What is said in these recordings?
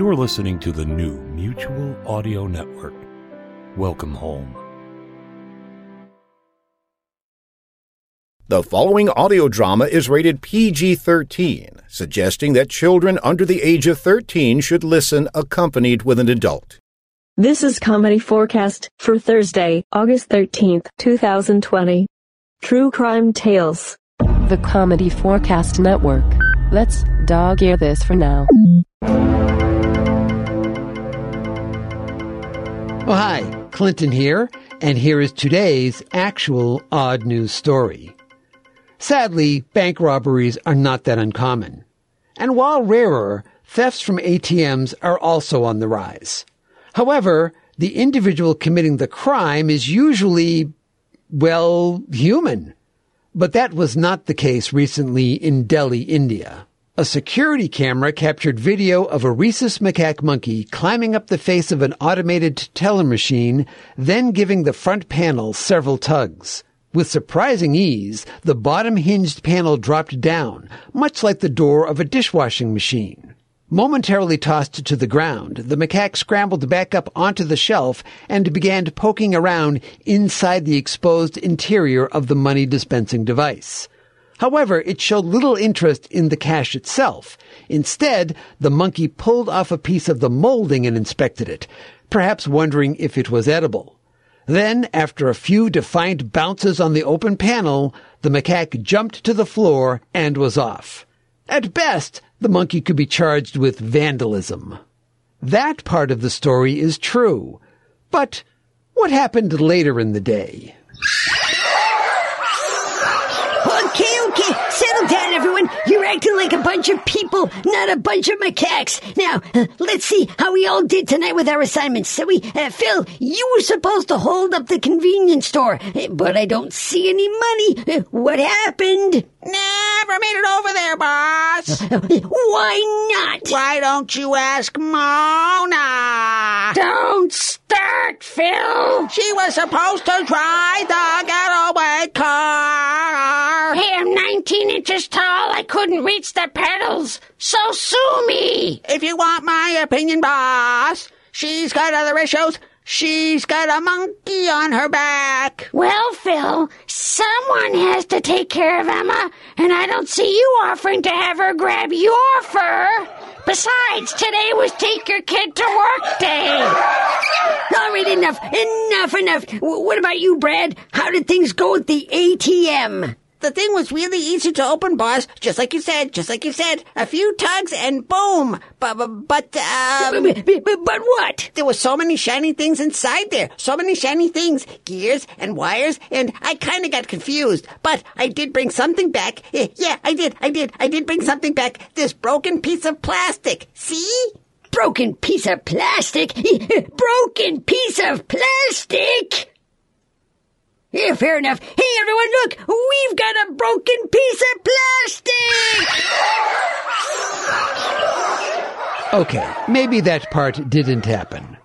You're listening to the new Mutual Audio Network. Welcome home. The following audio drama is rated PG 13, suggesting that children under the age of 13 should listen accompanied with an adult. This is Comedy 4 Cast for Thursday, August 13th, 2020. True Crime Tales. The Comedy 4 Cast Network. Let's dog ear this for now. Oh, hi, Clinton here, and here is today's actual odd news story. Sadly, bank robberies are not that uncommon. And while rarer, thefts from ATMs are also on the rise. However, the individual committing the crime is usually, well, human. But that was not the case recently in Delhi, India. A security camera captured video of a rhesus macaque monkey climbing up the face of an automated teller machine, then giving the front panel several tugs. With surprising ease, the bottom hinged panel dropped down, much like the door of a dishwashing machine. Momentarily tossed to the ground, the macaque scrambled back up onto the shelf and began poking around inside the exposed interior of the money dispensing device. However, it showed little interest in the cash itself. Instead, the monkey pulled off a piece of the molding and inspected it, perhaps wondering if it was edible. Then, after a few defiant bounces on the open panel, the macaque jumped to the floor and was off. At best, the monkey could be charged with vandalism. That part of the story is true. But what happened later in the day? Okay, okay, settle down, everyone. You're acting like a bunch of people, not a bunch of macaques. Now, uh, let's see how we all did tonight with our assignments. So we, uh, Phil, you were supposed to hold up the convenience store, uh, but I don't see any money. Uh, what happened? Never made it over there, boss. Why not? Why don't you ask Mona? Don't start, Phil. She was supposed to drive the getaway car. I'm 19 inches tall. I couldn't reach the pedals. So sue me. If you want my opinion, boss, she's got other issues. She's got a monkey on her back. Well, Phil, someone has to take care of Emma, and I don't see you offering to have her grab your fur. Besides, today was take your kid to work day. All right, enough, enough, enough. W- what about you, Brad? How did things go at the ATM? The thing was really easy to open, boss. Just like you said, just like you said. A few tugs and boom. But, but, but um, but, but, but what? there were so many shiny things inside there. So many shiny things. Gears and wires, and I kind of got confused. But I did bring something back. Eh, Yeah, I did, I did, I did bring something back. This broken piece of plastic. See? Broken piece of plastic? Broken piece of plastic? Yeah, fair enough. Hey, everyone, look! We've got a broken piece of plastic! Okay, maybe that part didn't happen.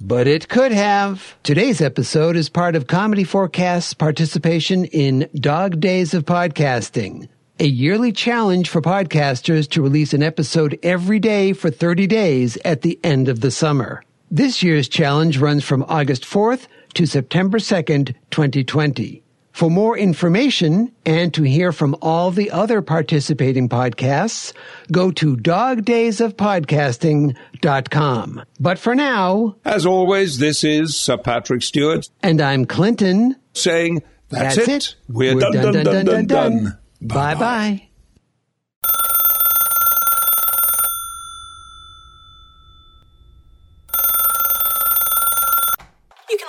But it could have. Today's episode is part of Comedy 4 Cast's participation in Dog Days of Podcasting, a yearly challenge for podcasters to release an episode every day for 30 days at the end of the summer. This year's challenge runs from August 4th to September 2nd, 2020. For more information and to hear from all the other participating podcasts, go to dogdaysofpodcasting.com. But for now, As always, this is Sir Patrick Stewart and I'm Clinton. saying, That's, That's it. We're, done, done, done, done, done. Bye bye. You can